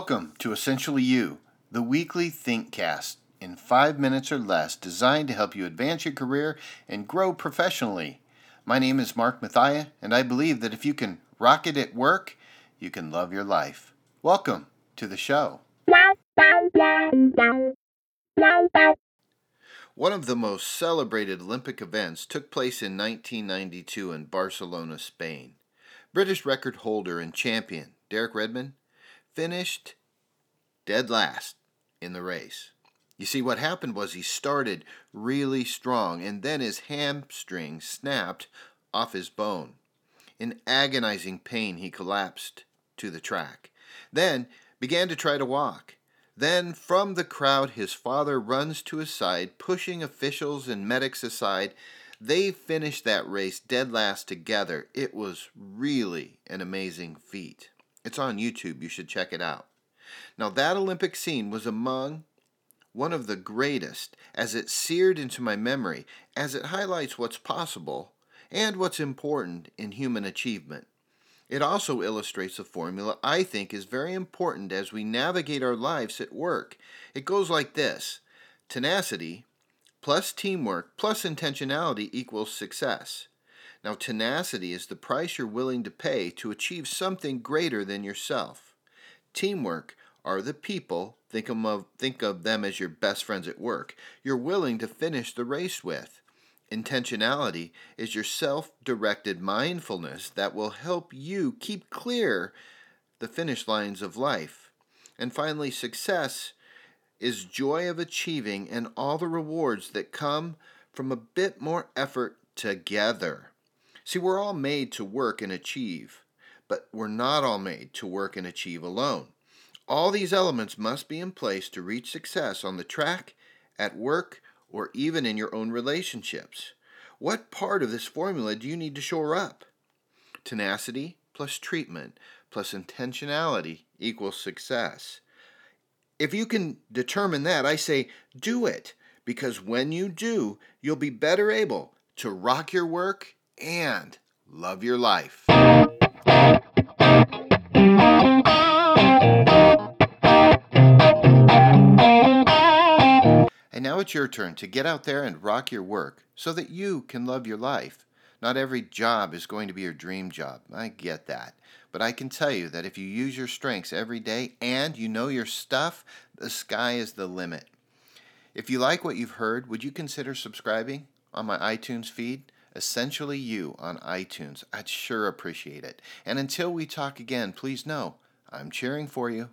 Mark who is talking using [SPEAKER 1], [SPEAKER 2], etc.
[SPEAKER 1] Welcome to Essentially You, the weekly ThinkCast in five minutes or less, designed to help you advance your career and grow professionally. My name is Mark Mathia, and I believe that if you can rock it at work, you can love your life. Welcome to the show. One of the most celebrated Olympic events took place in 1992 in Barcelona, Spain. British record holder and champion Derek Redmond finished dead last in the race. You see, what happened was he started really strong, and then his hamstring snapped off his bone. In agonizing pain, he collapsed to the track. Then began to try to walk. Then, from the crowd, his father runs to his side, pushing officials and medics aside. They finished that race dead last together. It was really an amazing feat. It's on YouTube. You should check it out. Now, that Olympic scene was among one of the greatest as it seared into my memory, as it highlights what's possible and what's important in human achievement. It also illustrates a formula I think is very important as we navigate our lives at work. It goes like this tenacity plus teamwork plus intentionality equals success. Now, tenacity is the price you're willing to pay to achieve something greater than yourself. Teamwork are the people, think of, think of them as your best friends at work, you're willing to finish the race with. Intentionality is your self directed mindfulness that will help you keep clear the finish lines of life. And finally, success is joy of achieving and all the rewards that come from a bit more effort together. See, we're all made to work and achieve, but we're not all made to work and achieve alone. All these elements must be in place to reach success on the track, at work, or even in your own relationships. What part of this formula do you need to shore up? Tenacity plus treatment plus intentionality equals success. If you can determine that, I say do it, because when you do, you'll be better able to rock your work and love your life. It's your turn to get out there and rock your work so that you can love your life. Not every job is going to be your dream job. I get that. But I can tell you that if you use your strengths every day and you know your stuff, the sky is the limit. If you like what you've heard, would you consider subscribing on my iTunes feed? Essentially You on iTunes. I'd sure appreciate it. And until we talk again, please know I'm cheering for you.